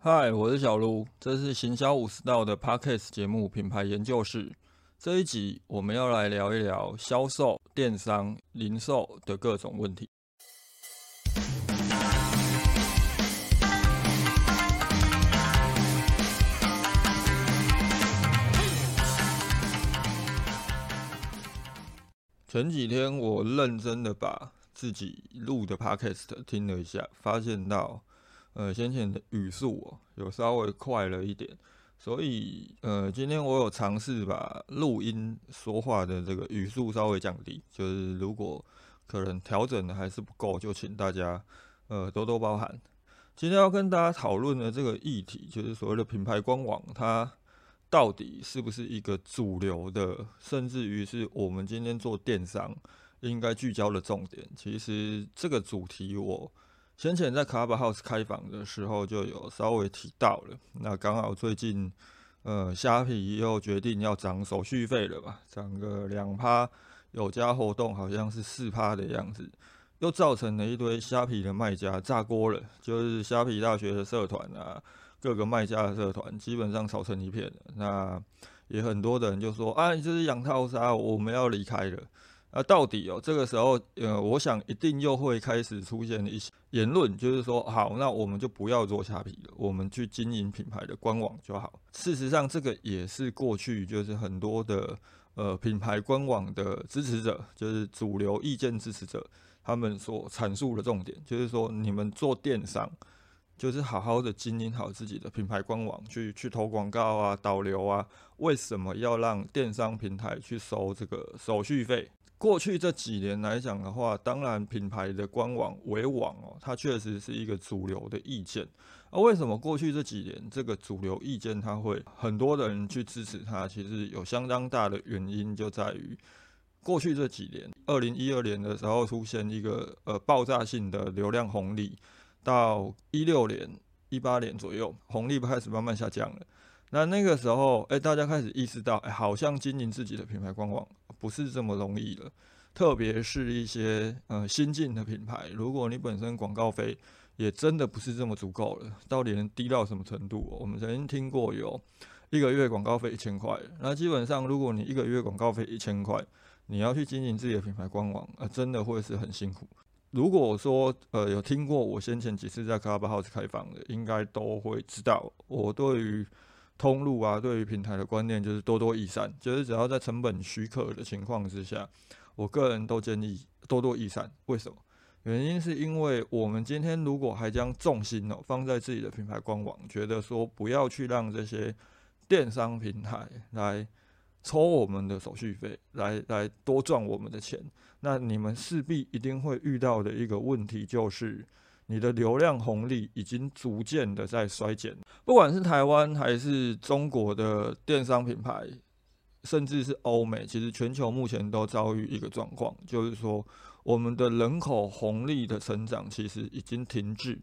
嗨，我是小卢，这是行销五十道的 Podcast 节目品牌研究室。这一集我们要来聊一聊销售、电商、零售的各种问题。前几天我认真的把自己录的 Podcast 听了一下，发现到。呃，先前的语速哦，有稍微快了一点，所以呃，今天我有尝试把录音说话的这个语速稍微降低，就是如果可能调整的还是不够，就请大家呃多多包涵。今天要跟大家讨论的这个议题，就是所谓的品牌官网，它到底是不是一个主流的，甚至于是我们今天做电商应该聚焦的重点。其实这个主题我。先前在 Clubhouse 开房的时候就有稍微提到了，那刚好最近，呃，虾皮又决定要涨手续费了吧，涨个两趴，有家活动好像是四趴的样子，又造成了一堆虾皮的卖家炸锅了，就是虾皮大学的社团啊，各个卖家的社团基本上吵成一片了，那也很多的人就说，啊，这是养套杀，我们要离开了。那到底哦，这个时候，呃，我想一定又会开始出现一些言论，就是说，好，那我们就不要做虾皮了，我们去经营品牌的官网就好。事实上，这个也是过去就是很多的呃品牌官网的支持者，就是主流意见支持者，他们所阐述的重点，就是说，你们做电商，就是好好的经营好自己的品牌官网，去去投广告啊、导流啊，为什么要让电商平台去收这个手续费？过去这几年来讲的话，当然品牌的官网为网哦，它确实是一个主流的意见。而为什么过去这几年这个主流意见它会很多的人去支持它？其实有相当大的原因就在于过去这几年，二零一二年的时候出现一个呃爆炸性的流量红利，到一六年、一八年左右，红利开始慢慢下降了。那那个时候，哎，大家开始意识到，哎，好像经营自己的品牌官网不是这么容易了。特别是一些呃新进的品牌，如果你本身广告费也真的不是这么足够了，到底能低到什么程度？我们曾经听过有一个月广告费一千块，那基本上如果你一个月广告费一千块，你要去经营自己的品牌官网，呃，真的会是很辛苦。如果说呃有听过我先前几次在 Clubhouse 开房的，应该都会知道我对于。通路啊，对于平台的观念就是多多益善，就是只要在成本许可的情况之下，我个人都建议多多益善。为什么？原因是因为我们今天如果还将重心哦放在自己的品牌官网，觉得说不要去让这些电商平台来抽我们的手续费，来来多赚我们的钱，那你们势必一定会遇到的一个问题就是。你的流量红利已经逐渐的在衰减，不管是台湾还是中国的电商品牌，甚至是欧美，其实全球目前都遭遇一个状况，就是说我们的人口红利的成长其实已经停滞，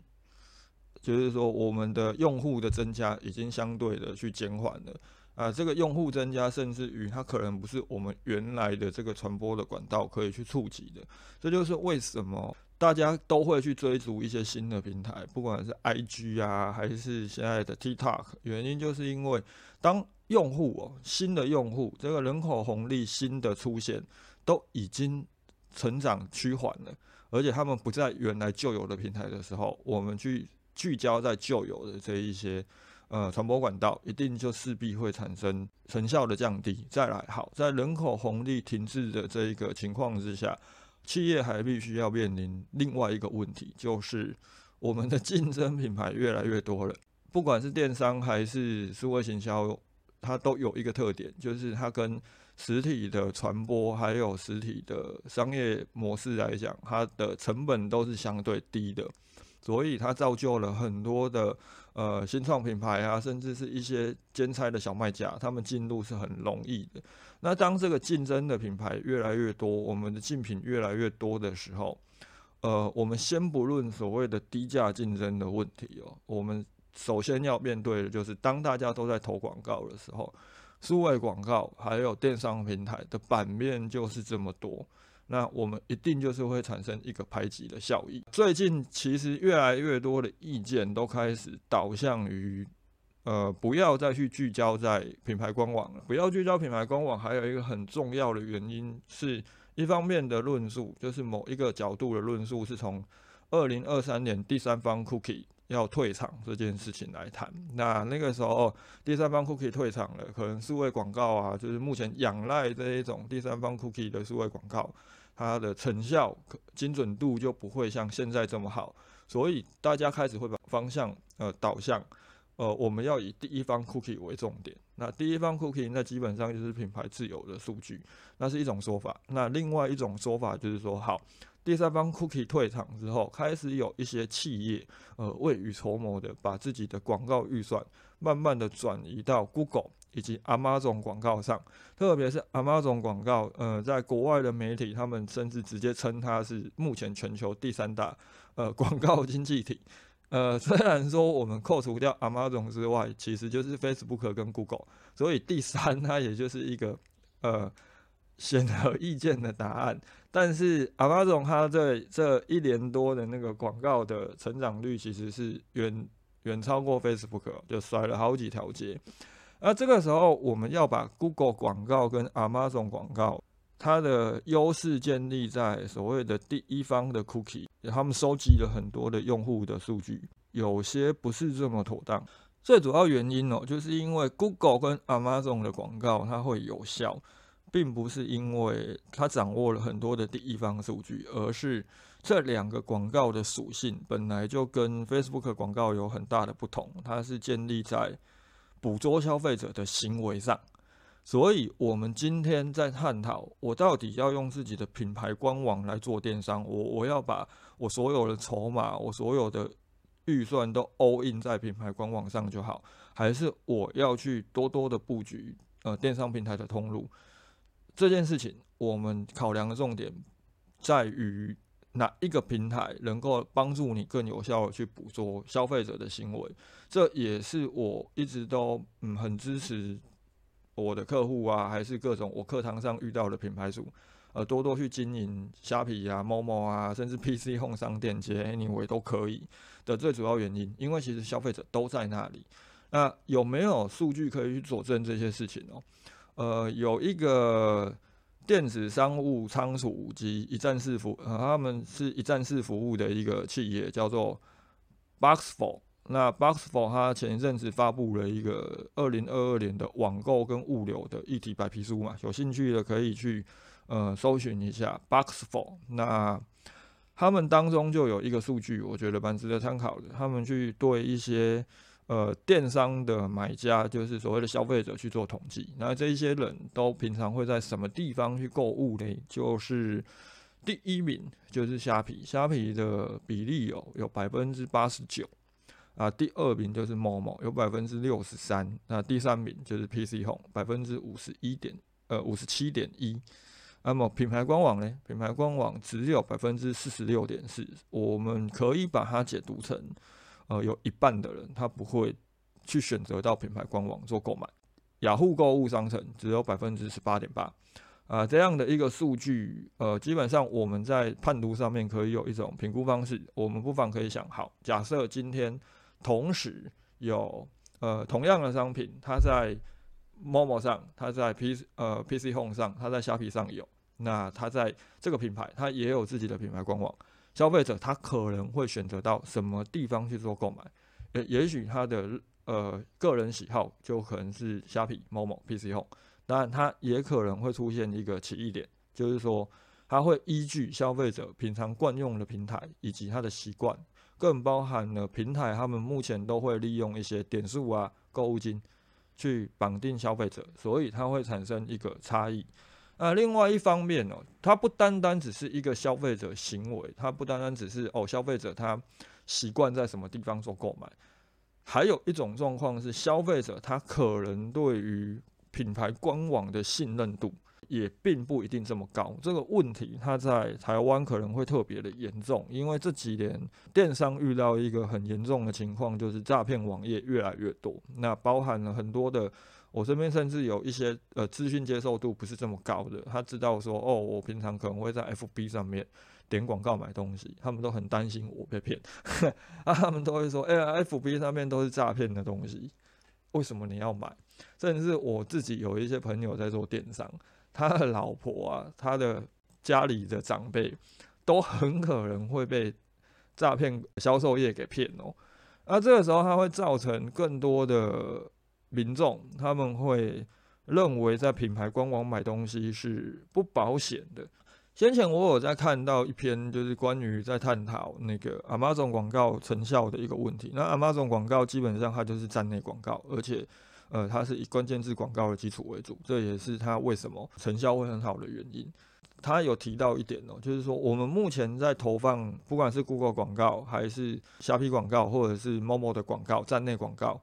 就是说我们的用户的增加已经相对的去减缓了。啊，这个用户增加，甚至于它可能不是我们原来的这个传播的管道可以去触及的。这就是为什么大家都会去追逐一些新的平台，不管是 IG 啊，还是现在的 TikTok。原因就是因为当用户哦，新的用户这个人口红利新的出现，都已经成长趋缓了，而且他们不在原来旧有的平台的时候，我们去聚焦在旧有的这一些。呃，传播管道一定就势必会产生成效的降低。再来，好，在人口红利停滞的这一个情况之下，企业还必须要面临另外一个问题，就是我们的竞争品牌越来越多了。不管是电商还是数位行销，它都有一个特点，就是它跟实体的传播还有实体的商业模式来讲，它的成本都是相对低的。所以它造就了很多的呃新创品牌啊，甚至是一些兼差的小卖家，他们进入是很容易的。那当这个竞争的品牌越来越多，我们的竞品越来越多的时候，呃，我们先不论所谓的低价竞争的问题哦，我们首先要面对的就是当大家都在投广告的时候，数位广告还有电商平台的版面就是这么多。那我们一定就是会产生一个排挤的效益。最近其实越来越多的意见都开始导向于，呃，不要再去聚焦在品牌官网了。不要聚焦品牌官网，还有一个很重要的原因是，一方面的论述就是某一个角度的论述是从二零二三年第三方 cookie。要退场这件事情来谈，那那个时候第三方 cookie 退场了，可能数位广告啊，就是目前仰赖这一种第三方 cookie 的数位广告，它的成效、精准度就不会像现在这么好，所以大家开始会把方向呃导向，呃，我们要以第一方 cookie 为重点。那第一方 cookie 那基本上就是品牌自有的数据，那是一种说法。那另外一种说法就是说，好。第三方 cookie 退场之后，开始有一些企业，呃，未雨绸缪的把自己的广告预算慢慢的转移到 Google 以及 Amazon 广告上，特别是 Amazon 广告，呃，在国外的媒体，他们甚至直接称它是目前全球第三大，呃，广告经济体。呃，虽然说我们扣除掉 Amazon 之外，其实就是 Facebook 跟 Google，所以第三它也就是一个，呃。显而易见的答案，但是阿巴总他在这一年多的那个广告的成长率其实是远远超过 Facebook，就甩了好几条街。而这个时候，我们要把 Google 广告跟 Amazon 广告它的优势建立在所谓的第一方的 Cookie，他们收集了很多的用户的数据，有些不是这么妥当。最主要原因哦，就是因为 Google 跟 Amazon 的广告它会有效。并不是因为它掌握了很多的第一方数据，而是这两个广告的属性本来就跟 Facebook 广告有很大的不同。它是建立在捕捉消费者的行为上，所以我们今天在探讨，我到底要用自己的品牌官网来做电商，我我要把我所有的筹码，我所有的预算都 all in 在品牌官网上就好，还是我要去多多的布局呃电商平台的通路？这件事情，我们考量的重点在于哪一个平台能够帮助你更有效的去捕捉消费者的行为。这也是我一直都嗯很支持我的客户啊，还是各种我课堂上遇到的品牌主，呃，多多去经营虾皮啊、某某啊，甚至 PC 哄商店接 Anyway 都可以的最主要原因，因为其实消费者都在那里。那有没有数据可以去佐证这些事情哦？呃，有一个电子商务仓储及一站式服，呃，他们是一站式服务的一个企业，叫做 Boxful。那 Boxful 它前一阵子发布了一个二零二二年的网购跟物流的议题白皮书嘛，有兴趣的可以去呃搜寻一下 Boxful。那他们当中就有一个数据，我觉得蛮值得参考的，他们去对一些。呃，电商的买家就是所谓的消费者去做统计，那这一些人都平常会在什么地方去购物呢？就是第一名就是虾皮，虾皮的比例有有百分之八十九啊，第二名就是某某，有百分之六十三，那第三名就是 PC Home，百分之五十一点呃五十七点一，那么品牌官网呢？品牌官网只有百分之四十六点四，我们可以把它解读成。呃，有一半的人他不会去选择到品牌官网做购买，雅虎购物商城只有百分之十八点八，啊，这样的一个数据，呃，基本上我们在判读上面可以有一种评估方式，我们不妨可以想，好，假设今天同时有呃同样的商品，它在 Momo 上，它在 P 呃 PC Home 上，它在虾皮上有，那它在这个品牌，它也有自己的品牌官网。消费者他可能会选择到什么地方去做购买？也也许他的呃个人喜好就可能是虾皮、某某、PC Home，当然他也可能会出现一个奇异点，就是说他会依据消费者平常惯用的平台以及他的习惯，更包含了平台他们目前都会利用一些点数啊、购物金去绑定消费者，所以它会产生一个差异。啊，另外一方面哦，它不单单只是一个消费者行为，它不单单只是哦，消费者他习惯在什么地方做购买，还有一种状况是消费者他可能对于品牌官网的信任度也并不一定这么高。这个问题它在台湾可能会特别的严重，因为这几年电商遇到一个很严重的情况，就是诈骗网页越来越多，那包含了很多的。我身边甚至有一些呃资讯接受度不是这么高的，他知道说哦，我平常可能会在 FB 上面点广告买东西，他们都很担心我被骗，啊，他们都会说，哎呀，FB 上面都是诈骗的东西，为什么你要买？甚至是我自己有一些朋友在做电商，他的老婆啊，他的家里的长辈都很可能会被诈骗销售业给骗哦。那这个时候，它会造成更多的民众，他们会认为在品牌官网买东西是不保险的。先前我有在看到一篇，就是关于在探讨那个 Amazon 广告成效的一个问题。那 Amazon 广告基本上它就是站内广告，而且呃，它是以关键字广告的基础为主，这也是它为什么成效会很好的原因。他有提到一点哦，就是说我们目前在投放，不管是 Google 广告，还是虾皮广告，或者是 Momo 的广告、站内广告，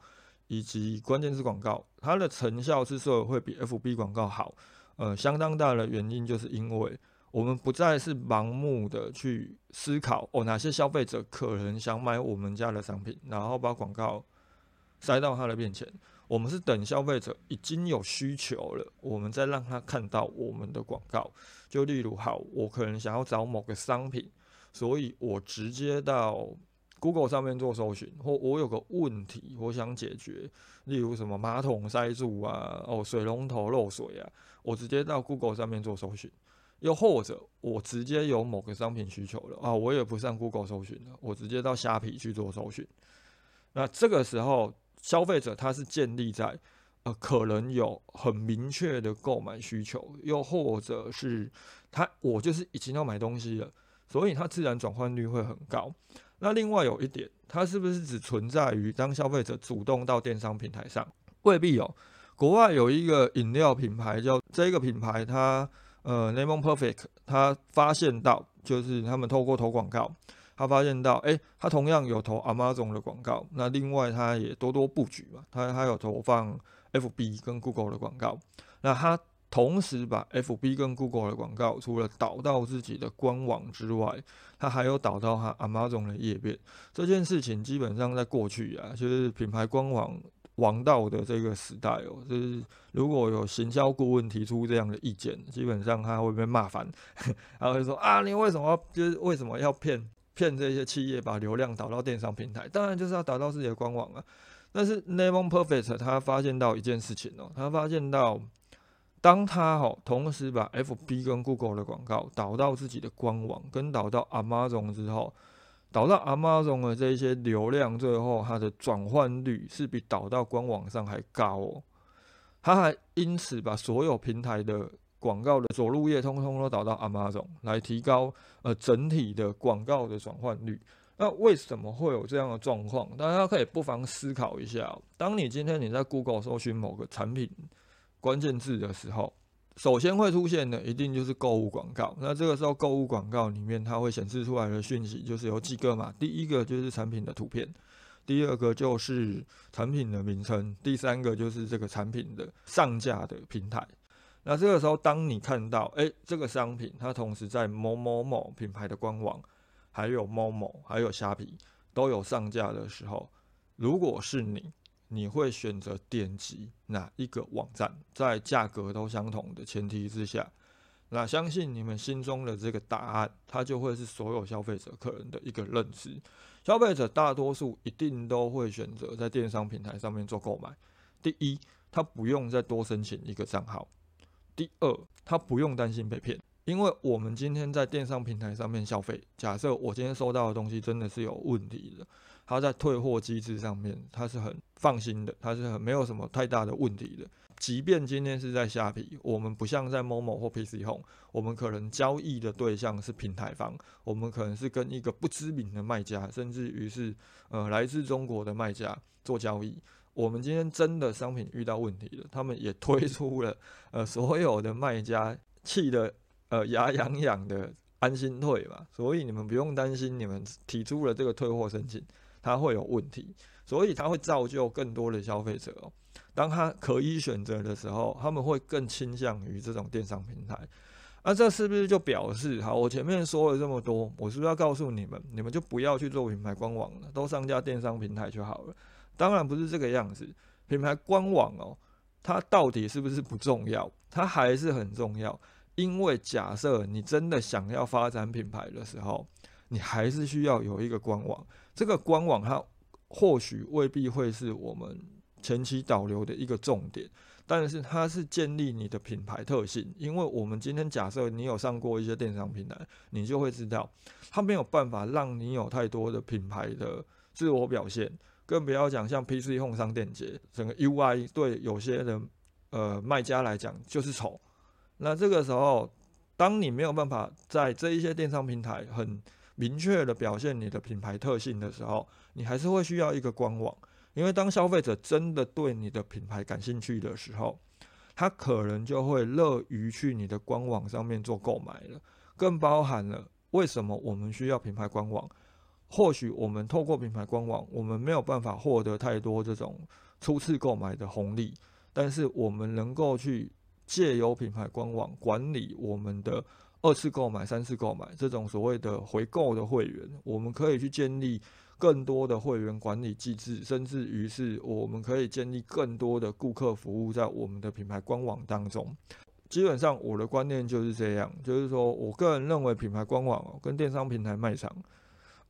以及关键字广告，它的成效是说会比 FB 广告好。呃，相当大的原因就是因为我们不再是盲目的去思考哦，哪些消费者可能想买我们家的商品，然后把广告塞到他的面前。我们是等消费者已经有需求了，我们再让他看到我们的广告。就例如，好，我可能想要找某个商品，所以我直接到 Google 上面做搜寻，或我有个问题我想解决，例如什么马桶塞住啊，哦，水龙头漏水啊，我直接到 Google 上面做搜寻。又或者，我直接有某个商品需求了啊，我也不上 Google 搜寻了，我直接到虾皮去做搜寻。那这个时候。消费者他是建立在，呃，可能有很明确的购买需求，又或者是他我就是已经要买东西了，所以他自然转换率会很高。那另外有一点，它是不是只存在于当消费者主动到电商平台上？未必哦。国外有一个饮料品牌叫这个品牌，它呃 Lemon Perfect，它发现到就是他们透过投广告。他发现到，哎，他同样有投 Amazon 的广告，那另外他也多多布局嘛，他他有投放 FB 跟 Google 的广告，那他同时把 FB 跟 Google 的广告除了导到自己的官网之外，他还有导到他 Amazon 的页面。这件事情基本上在过去啊，就是品牌官网王道的这个时代哦，就是如果有行销顾问提出这样的意见，基本上他会被骂翻，他会说啊，你为什么就是为什么要骗？骗这些企业把流量导到电商平台，当然就是要导到自己的官网啊。但是 Lemon Perfect 他发现到一件事情哦，他发现到当他哦同时把 FB 跟 Google 的广告导到自己的官网，跟导到 Amazon 之后，导到 Amazon 的这些流量，最后它的转换率是比导到官网上还高哦。他还因此把所有平台的广告的左路页通通都导到 Amazon 来提高呃整体的广告的转换率。那为什么会有这样的状况？大家可以不妨思考一下。当你今天你在 Google 搜寻某个产品关键字的时候，首先会出现的一定就是购物广告。那这个时候购物广告里面它会显示出来的讯息就是有几个嘛？第一个就是产品的图片，第二个就是产品的名称，第三个就是这个产品的上架的平台。那这个时候，当你看到，哎，这个商品它同时在某某某品牌的官网，还有某某，还有虾皮都有上架的时候，如果是你，你会选择点击哪一个网站？在价格都相同的前提之下，那相信你们心中的这个答案，它就会是所有消费者可能的一个认知。消费者大多数一定都会选择在电商平台上面做购买。第一，他不用再多申请一个账号。第二，他不用担心被骗，因为我们今天在电商平台上面消费，假设我今天收到的东西真的是有问题的，他在退货机制上面他是很放心的，它是没有什么太大的问题的。即便今天是在虾皮，我们不像在某某或 PC Home，我们可能交易的对象是平台方，我们可能是跟一个不知名的卖家，甚至于是呃来自中国的卖家做交易。我们今天真的商品遇到问题了，他们也推出了，呃，所有的卖家气得呃牙痒痒的安心退嘛，所以你们不用担心，你们提出了这个退货申请，它会有问题，所以它会造就更多的消费者，当他可以选择的时候，他们会更倾向于这种电商平台，那这是不是就表示，好，我前面说了这么多，我是不是要告诉你们，你们就不要去做品牌官网了，都上架电商平台就好了？当然不是这个样子，品牌官网哦，它到底是不是不重要？它还是很重要，因为假设你真的想要发展品牌的时候，你还是需要有一个官网。这个官网它或许未必会是我们前期导流的一个重点，但是它是建立你的品牌特性。因为我们今天假设你有上过一些电商平台，你就会知道，它没有办法让你有太多的品牌的自我表现。更不要讲像 PC Home 商店街，整个 UI 对有些人呃卖家来讲就是丑。那这个时候，当你没有办法在这一些电商平台很明确的表现你的品牌特性的时候，你还是会需要一个官网。因为当消费者真的对你的品牌感兴趣的时候，他可能就会乐于去你的官网上面做购买了。更包含了为什么我们需要品牌官网。或许我们透过品牌官网，我们没有办法获得太多这种初次购买的红利，但是我们能够去借由品牌官网管理我们的二次购买、三次购买这种所谓的回购的会员，我们可以去建立更多的会员管理机制，甚至于是我们可以建立更多的顾客服务在我们的品牌官网当中。基本上我的观念就是这样，就是说我个人认为品牌官网跟电商平台卖场。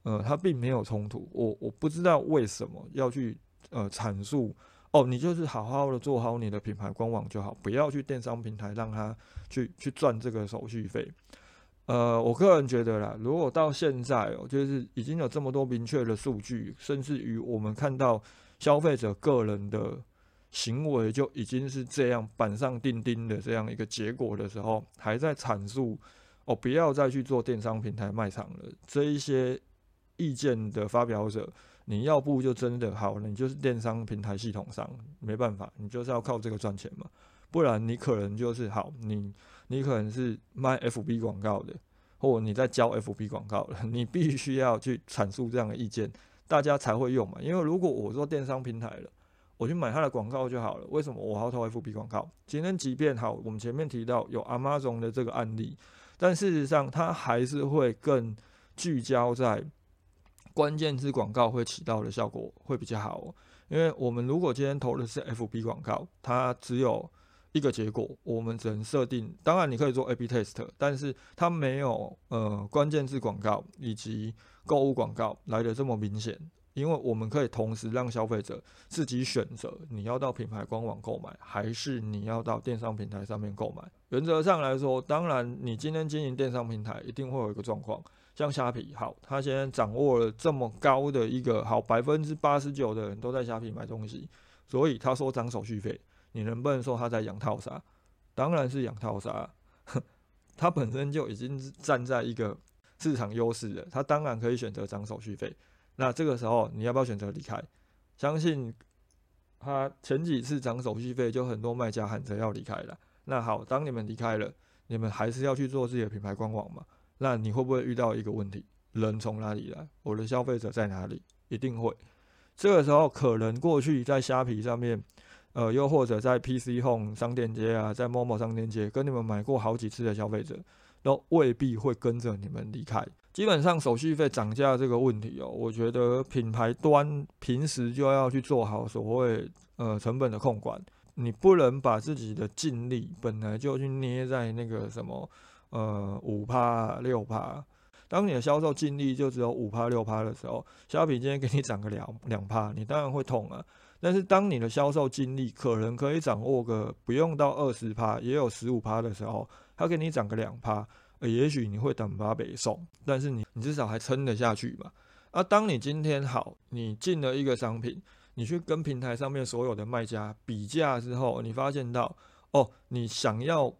呃，它并没有冲突，我我不知道为什么要去呃阐述哦，你就是好好的做好你的品牌官网就好，不要去电商平台让它去去赚这个手续费。呃，我个人觉得啦，如果到现在哦，就是已经有这么多明确的数据，甚至于我们看到消费者个人的行为就已经是这样板上钉钉的这样一个结果的时候，还在阐述哦，不要再去做电商平台卖场了，这一些。意见的发表者，你要不就真的好，你就是电商平台系统上没办法，你就是要靠这个赚钱嘛，不然你可能就是好，你你可能是卖 FB 广告的，或你在教 FB 广告的，你必须要去阐述这样的意见，大家才会用嘛。因为如果我做电商平台了，我去买他的广告就好了，为什么我要投 FB 广告？今天即便好，我们前面提到有 Amazon 的这个案例，但事实上它还是会更聚焦在。关键字广告会起到的效果会比较好，因为我们如果今天投的是 FB 广告，它只有一个结果，我们只能设定。当然你可以做 A/B test，但是它没有呃关键字广告以及购物广告来的这么明显，因为我们可以同时让消费者自己选择你要到品牌官网购买，还是你要到电商平台上面购买。原则上来说，当然你今天经营电商平台，一定会有一个状况。像虾皮好，他现在掌握了这么高的一个好百分之八十九的人都在虾皮买东西，所以他说涨手续费，你能不能说他在养套杀？当然是养套杀，他本身就已经站在一个市场优势了，他当然可以选择涨手续费。那这个时候你要不要选择离开？相信他前几次涨手续费，就很多卖家喊着要离开了。那好，当你们离开了，你们还是要去做自己的品牌官网吗？那你会不会遇到一个问题？人从哪里来？我的消费者在哪里？一定会。这个时候，可能过去在虾皮上面，呃，又或者在 PC Home 商店街啊，在 Momo 商店街跟你们买过好几次的消费者，都未必会跟着你们离开。基本上手续费涨价这个问题哦，我觉得品牌端平时就要去做好所谓呃成本的控管，你不能把自己的净利本来就去捏在那个什么。呃，五趴六趴，当你的销售净利就只有五趴六趴的时候，小品今天给你涨个两两趴，你当然会痛啊。但是当你的销售净利可能可以掌握个不用到二十趴，也有十五趴的时候，他给你涨个两趴，呃，也许你会等把北送，但是你你至少还撑得下去嘛。啊，当你今天好，你进了一个商品，你去跟平台上面所有的卖家比价之后，你发现到哦，你想要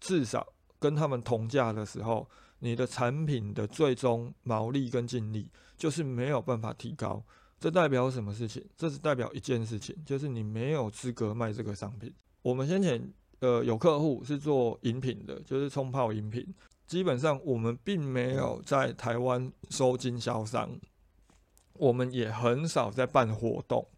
至少。跟他们同价的时候，你的产品的最终毛利跟净利就是没有办法提高。这代表什么事情？这是代表一件事情，就是你没有资格卖这个商品。我们先前呃有客户是做饮品的，就是冲泡饮品，基本上我们并没有在台湾收经销商，我们也很少在办活动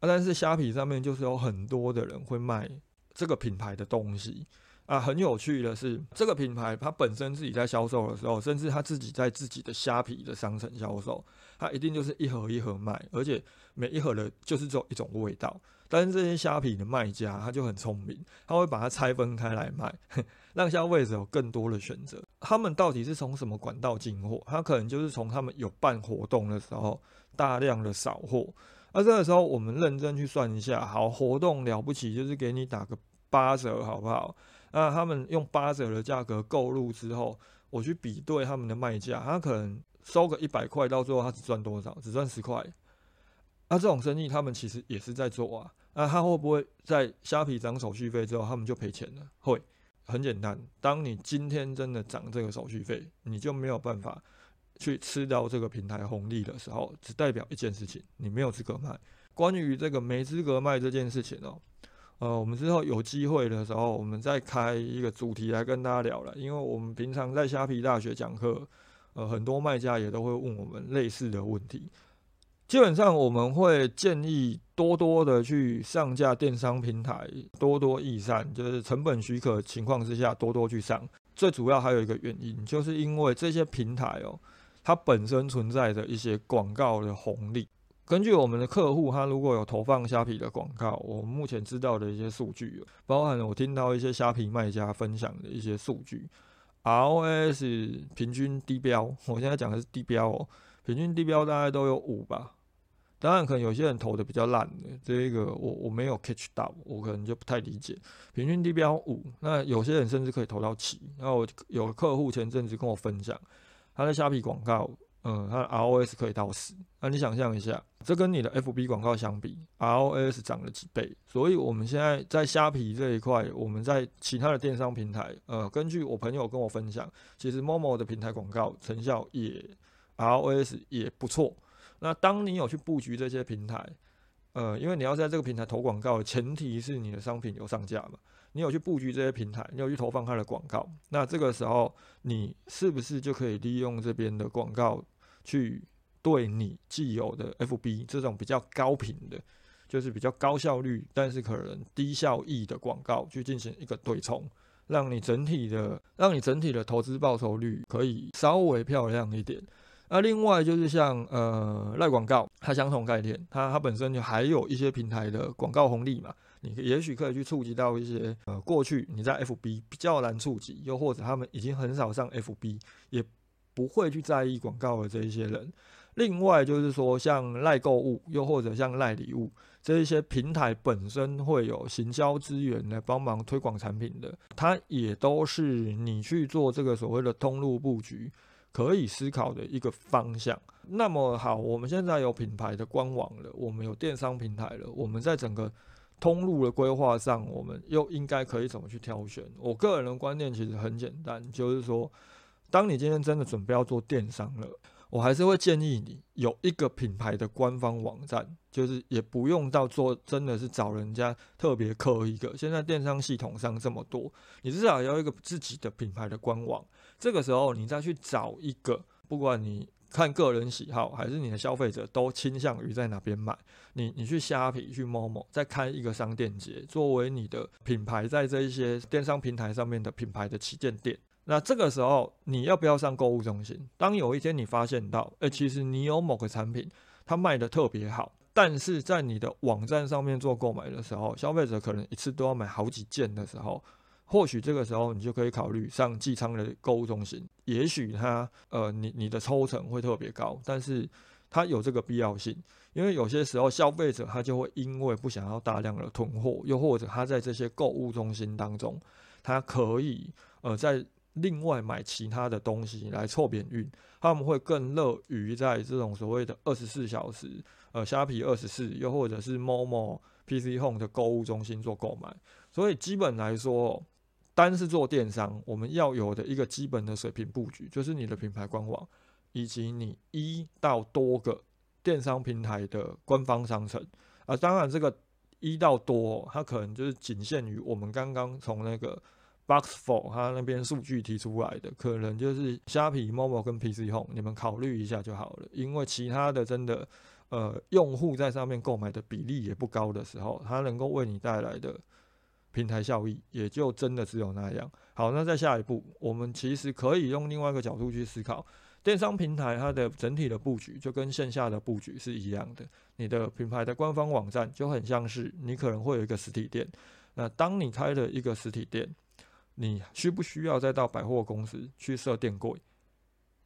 啊。但是虾皮上面就是有很多的人会卖这个品牌的东西。啊，很有趣的是，这个品牌它本身自己在销售的时候，甚至它自己在自己的虾皮的商城销售，它一定就是一盒一盒卖，而且每一盒的就是只有一种味道。但是这些虾皮的卖家他就很聪明，他会把它拆分开来卖，让消费者有更多的选择。他们到底是从什么管道进货？他可能就是从他们有办活动的时候大量的扫货。而这个时候我们认真去算一下，好，活动了不起就是给你打个八折，好不好？那他们用八折的价格购入之后，我去比对他们的卖价，他可能收个一百块，到最后他只赚多少？只赚十块。那这种生意他们其实也是在做啊。那他会不会在虾皮涨手续费之后，他们就赔钱了？会，很简单。当你今天真的涨这个手续费，你就没有办法去吃到这个平台红利的时候，只代表一件事情，你没有资格卖。关于这个没资格卖这件事情哦。呃，我们之后有机会的时候，我们再开一个主题来跟大家聊了。因为我们平常在虾皮大学讲课，呃，很多卖家也都会问我们类似的问题。基本上我们会建议多多的去上架电商平台，多多益善，就是成本许可情况之下多多去上。最主要还有一个原因，就是因为这些平台哦，它本身存在着一些广告的红利。根据我们的客户，他如果有投放虾皮的广告，我们目前知道的一些数据，包含我听到一些虾皮卖家分享的一些数据，ROS 平均低标，我现在讲的是低标哦，平均低标大概都有五吧。当然，可能有些人投的比较烂的，这一个我我没有 catch 到，我可能就不太理解。平均低标五，那有些人甚至可以投到七。然后我有客户前阵子跟我分享，他的虾皮广告。嗯，它的 ROS 可以到十，那你想象一下，这跟你的 FB 广告相比，ROS 涨了几倍？所以我们现在在虾皮这一块，我们在其他的电商平台，呃，根据我朋友跟我分享，其实 Momo 的平台广告成效也 ROS 也不错。那当你有去布局这些平台，呃，因为你要在这个平台投广告，前提是你的商品有上架嘛。你有去布局这些平台，你有去投放它的广告，那这个时候你是不是就可以利用这边的广告？去对你既有的 FB 这种比较高频的，就是比较高效率，但是可能低效益的广告去进行一个对冲，让你整体的，让你整体的投资报酬率可以稍微漂亮一点。那另外就是像呃赖广告，它相同概念，它它本身就还有一些平台的广告红利嘛，你也许可以去触及到一些呃过去你在 FB 比较难触及，又或者他们已经很少上 FB 也。不会去在意广告的这一些人，另外就是说，像赖购物，又或者像赖礼物这一些平台本身会有行销资源来帮忙推广产品的，它也都是你去做这个所谓的通路布局可以思考的一个方向。那么好，我们现在有品牌的官网了，我们有电商平台了，我们在整个通路的规划上，我们又应该可以怎么去挑选？我个人的观念其实很简单，就是说。当你今天真的准备要做电商了，我还是会建议你有一个品牌的官方网站，就是也不用到做真的是找人家特别刻一个。现在电商系统上这么多，你至少要一个自己的品牌的官网。这个时候你再去找一个，不管你看个人喜好还是你的消费者都倾向于在哪边买，你你去虾皮去某某再开一个商店街，作为你的品牌在这一些电商平台上面的品牌的旗舰店。那这个时候，你要不要上购物中心？当有一天你发现到，诶，其实你有某个产品，它卖的特别好，但是在你的网站上面做购买的时候，消费者可能一次都要买好几件的时候，或许这个时候你就可以考虑上寄仓的购物中心。也许它，呃，你你的抽成会特别高，但是它有这个必要性，因为有些时候消费者他就会因为不想要大量的囤货，又或者他在这些购物中心当中，他可以，呃，在另外买其他的东西来凑免运，他们会更乐于在这种所谓的二十四小时，呃，虾皮二十四，又或者是 Momo、PC Home 的购物中心做购买。所以基本来说，单是做电商，我们要有的一个基本的水平布局，就是你的品牌官网，以及你一到多个电商平台的官方商城。啊，当然这个一到多，它可能就是仅限于我们刚刚从那个。Box Four，他那边数据提出来的，可能就是虾皮、Momo 跟 PC Home，你们考虑一下就好了。因为其他的真的，呃，用户在上面购买的比例也不高的时候，它能够为你带来的平台效益，也就真的只有那样。好，那在下一步，我们其实可以用另外一个角度去思考，电商平台它的整体的布局就跟线下的布局是一样的。你的品牌的官方网站就很像是你可能会有一个实体店，那当你开了一个实体店，你需不需要再到百货公司去设店柜？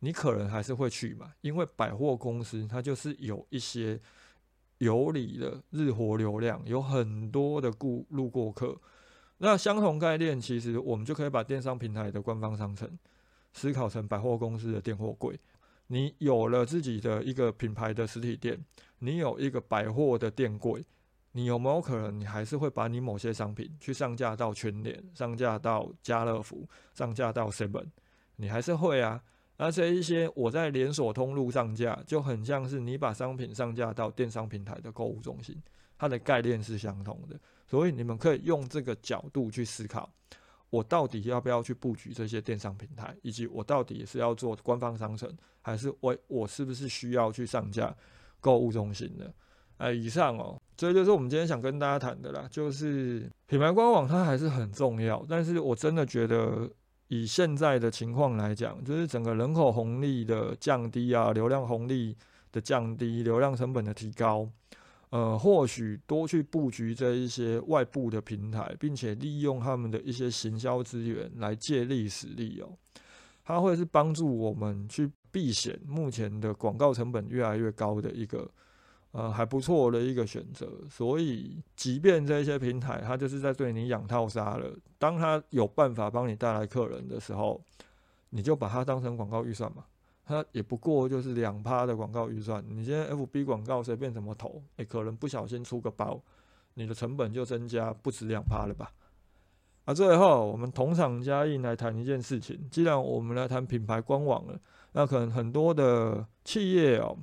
你可能还是会去嘛，因为百货公司它就是有一些有理的日活流量，有很多的顾路过客。那相同概念，其实我们就可以把电商平台的官方商城思考成百货公司的店货柜。你有了自己的一个品牌的实体店，你有一个百货的店柜，你有没有可能，你还是会把你某些商品去上架到全联、上架到家乐福、上架到 Seven？你还是会啊。而且一些我在连锁通路上架，就很像是你把商品上架到电商平台的购物中心，它的概念是相同的。所以你们可以用这个角度去思考，我到底要不要去布局这些电商平台，以及我到底是要做官方商城，还是我我是不是需要去上架购物中心的？哎，以上哦，这就是我们今天想跟大家谈的啦，就是品牌官网它还是很重要，但是我真的觉得以现在的情况来讲，就是整个人口红利的降低啊，流量红利的降低，流量成本的提高。呃，或许多去布局这一些外部的平台，并且利用他们的一些行销资源来借力使力哦，它会是帮助我们去避险目前的广告成本越来越高的一个呃还不错的一个选择。所以，即便这些平台它就是在对你养套杀了，当它有办法帮你带来客人的时候，你就把它当成广告预算嘛。它也不过就是两趴的广告预算，你现在 F B 广告随便怎么投，哎，可能不小心出个包，你的成本就增加不止两趴了吧？啊，最后我们同厂加映来谈一件事情，既然我们来谈品牌官网了，那可能很多的企业哦，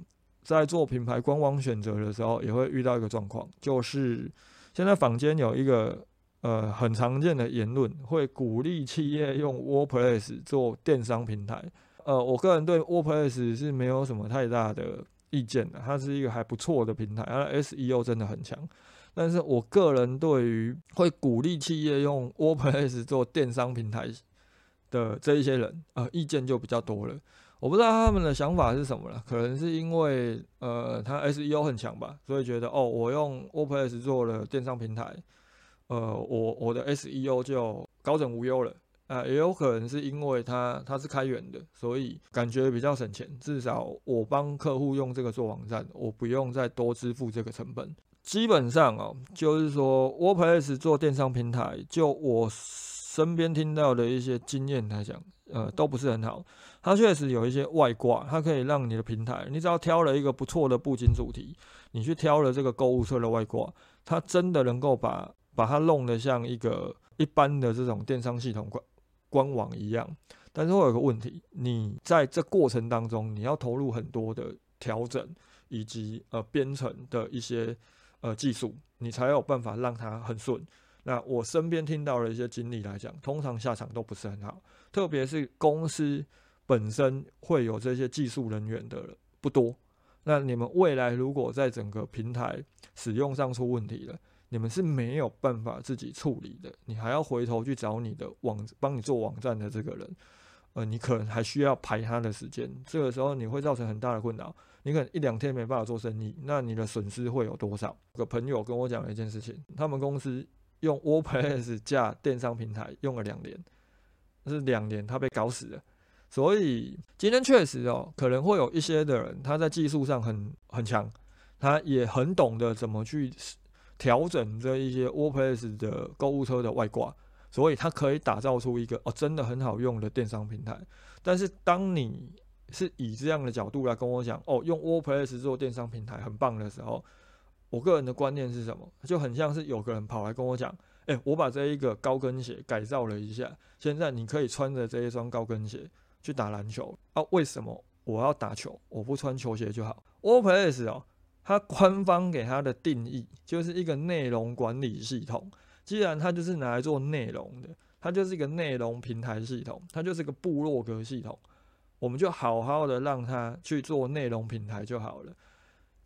在做品牌官网选择的时候，也会遇到一个状况，就是现在坊间有一个呃很常见的言论，会鼓励企业用 WordPress 做电商平台。呃，我个人对 WordPress 是没有什么太大的意见的，它是一个还不错的平台，它 SEO 真的很强。但是我个人对于会鼓励企业用 WordPress 做电商平台的这一些人，呃，意见就比较多了。我不知道他们的想法是什么了，可能是因为呃，它 SEO 很强吧，所以觉得哦，我用 WordPress 做了电商平台，呃，我我的 SEO 就高枕无忧了。啊，也有可能是因为它它是开源的，所以感觉比较省钱。至少我帮客户用这个做网站，我不用再多支付这个成本。基本上哦，就是说 WordPress 做电商平台，就我身边听到的一些经验来讲，呃，都不是很好。它确实有一些外挂，它可以让你的平台，你只要挑了一个不错的布景主题，你去挑了这个购物车的外挂，它真的能够把把它弄得像一个一般的这种电商系统官官网一样，但是会有个问题，你在这过程当中，你要投入很多的调整以及呃编程的一些呃技术，你才有办法让它很顺。那我身边听到的一些经历来讲，通常下场都不是很好，特别是公司本身会有这些技术人员的不多。那你们未来如果在整个平台使用上出问题了，你们是没有办法自己处理的，你还要回头去找你的网帮你做网站的这个人，呃，你可能还需要排他的时间，这个时候你会造成很大的困扰，你可能一两天没办法做生意，那你的损失会有多少？有个朋友跟我讲了一件事情，他们公司用 WordPress 架电商平台用了两年，是两年他被搞死了，所以今天确实哦，可能会有一些的人他在技术上很很强，他也很懂得怎么去。调整这一些 WordPress 的购物车的外挂，所以他可以打造出一个哦真的很好用的电商平台。但是当你是以这样的角度来跟我讲哦，用 WordPress 做电商平台很棒的时候，我个人的观念是什么？就很像是有个人跑来跟我讲，哎，我把这一个高跟鞋改造了一下，现在你可以穿着这一双高跟鞋去打篮球啊？为什么我要打球？我不穿球鞋就好？WordPress 哦。它官方给它的定义就是一个内容管理系统。既然它就是拿来做内容的，它就是一个内容平台系统，它就是个部落格系统。我们就好好的让它去做内容平台就好了。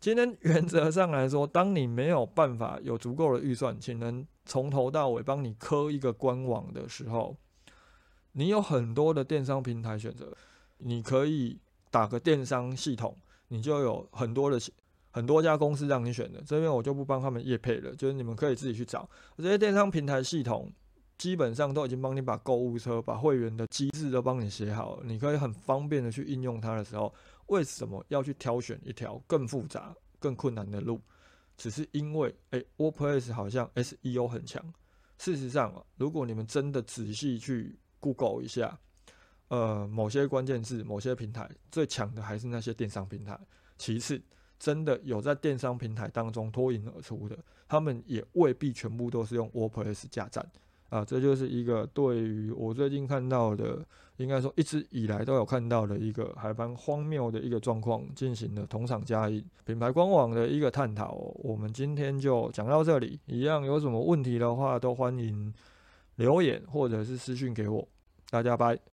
今天原则上来说，当你没有办法有足够的预算，请能从头到尾帮你磕一个官网的时候，你有很多的电商平台选择，你可以打个电商系统，你就有很多的很多家公司让你选的。这边我就不帮他们业配了，就是你们可以自己去找这些电商平台系统。基本上都已经帮你把购物车、把会员的机制都帮你写好了，你可以很方便的去应用它的时候，为什么要去挑选一条更复杂、更困难的路？只是因为，哎，WordPress 好像 SEO 很强。事实上，如果你们真的仔细去 Google 一下，呃，某些关键字、某些平台最强的还是那些电商平台。其次，真的有在电商平台当中脱颖而出的，他们也未必全部都是用 WordPress 架站。啊，这就是一个对于我最近看到的，应该说一直以来都有看到的一个还蛮荒谬的一个状况，进行了同场加印品牌官网的一个探讨。我们今天就讲到这里，一样有什么问题的话，都欢迎留言或者是私信给我。大家拜。